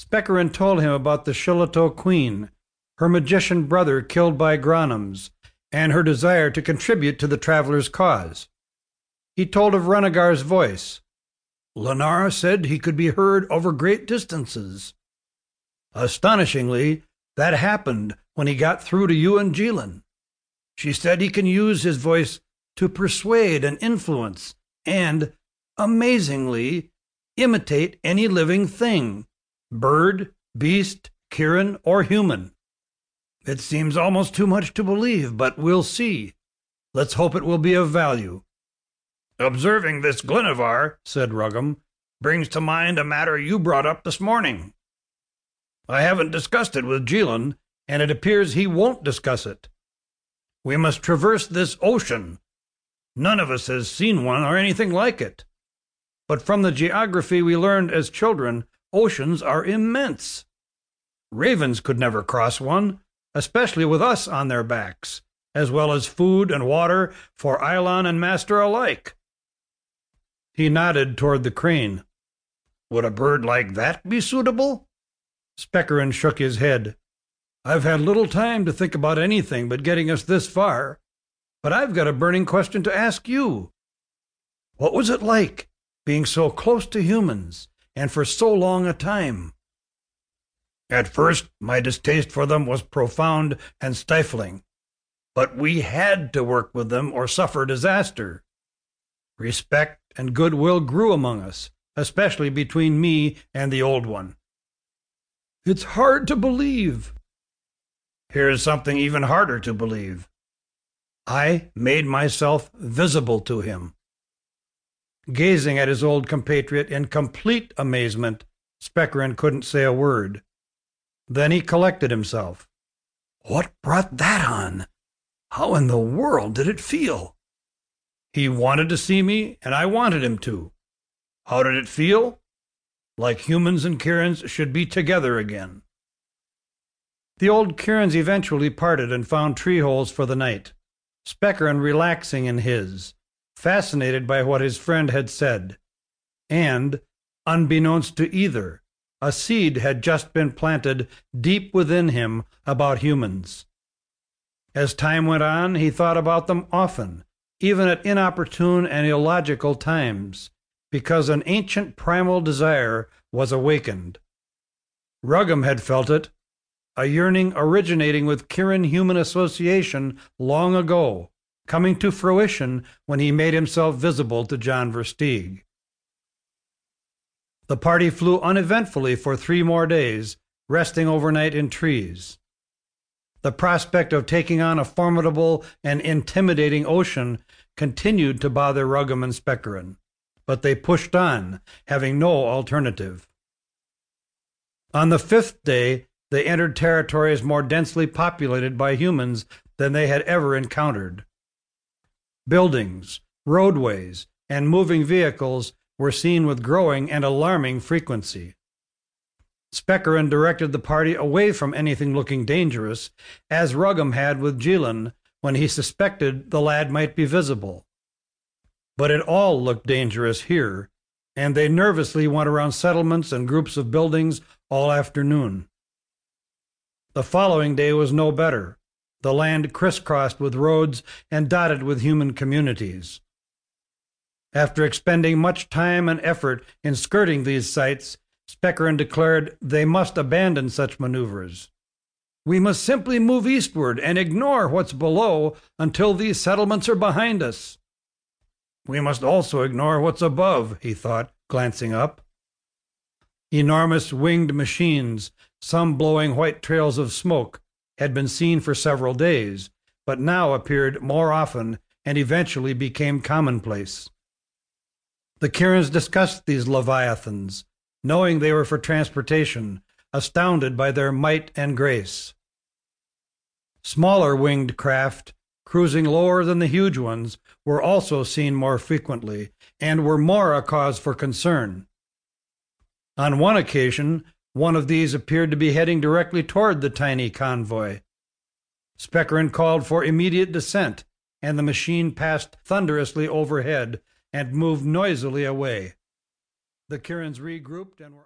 Speckarin told him about the Shillitoe Queen, her magician brother killed by Gronnums, and her desire to contribute to the traveler's cause. He told of Runnegar's voice. Lenara said he could be heard over great distances. Astonishingly, that happened when he got through to you and Jilin. She said he can use his voice to persuade and influence, and, amazingly, imitate any living thing bird, beast, Kirin, or human. It seems almost too much to believe, but we'll see. Let's hope it will be of value. Observing this Glennivar, said Ruggam, brings to mind a matter you brought up this morning. I haven't discussed it with Jilin, and it appears he won't discuss it. We must traverse this ocean. None of us has seen one or anything like it. But from the geography we learned as children, oceans are immense. Ravens could never cross one, especially with us on their backs, as well as food and water for Eilon and master alike. He nodded toward the crane. Would a bird like that be suitable? Speckarin shook his head. I've had little time to think about anything but getting us this far, but I've got a burning question to ask you. What was it like, being so close to humans, and for so long a time? At first, my distaste for them was profound and stifling, but we had to work with them or suffer disaster. Respect and goodwill grew among us, especially between me and the old one. It's hard to believe, Here's something even harder to believe. I made myself visible to him. Gazing at his old compatriot in complete amazement, Speckarin couldn't say a word. Then he collected himself. What brought that on? How in the world did it feel? He wanted to see me, and I wanted him to. How did it feel? Like humans and Kirins should be together again. The old Kirins eventually parted and found tree holes for the night, Speckarin relaxing in his, fascinated by what his friend had said. And, unbeknownst to either, a seed had just been planted deep within him about humans. As time went on, he thought about them often, even at inopportune and illogical times, because an ancient primal desire was awakened. Ruggam had felt it a yearning originating with Kirin human association long ago, coming to fruition when he made himself visible to John Versteeg. The party flew uneventfully for three more days, resting overnight in trees. The prospect of taking on a formidable and intimidating ocean continued to bother Ruggam and Speckarin, but they pushed on, having no alternative. On the fifth day, they entered territories more densely populated by humans than they had ever encountered. Buildings, roadways, and moving vehicles were seen with growing and alarming frequency. Speckarin directed the party away from anything looking dangerous, as Ruggam had with Jilin when he suspected the lad might be visible. But it all looked dangerous here, and they nervously went around settlements and groups of buildings all afternoon. The following day was no better, the land crisscrossed with roads and dotted with human communities. After expending much time and effort in skirting these sites, Speckarin declared they must abandon such maneuvers. We must simply move eastward and ignore what's below until these settlements are behind us. We must also ignore what's above, he thought, glancing up. Enormous winged machines some blowing white trails of smoke, had been seen for several days, but now appeared more often and eventually became commonplace. The Kirins discussed these leviathans, knowing they were for transportation, astounded by their might and grace. Smaller winged craft, cruising lower than the huge ones, were also seen more frequently, and were more a cause for concern. On one occasion, one of these appeared to be heading directly toward the tiny convoy. Speckarin called for immediate descent, and the machine passed thunderously overhead and moved noisily away. The Kirins regrouped and were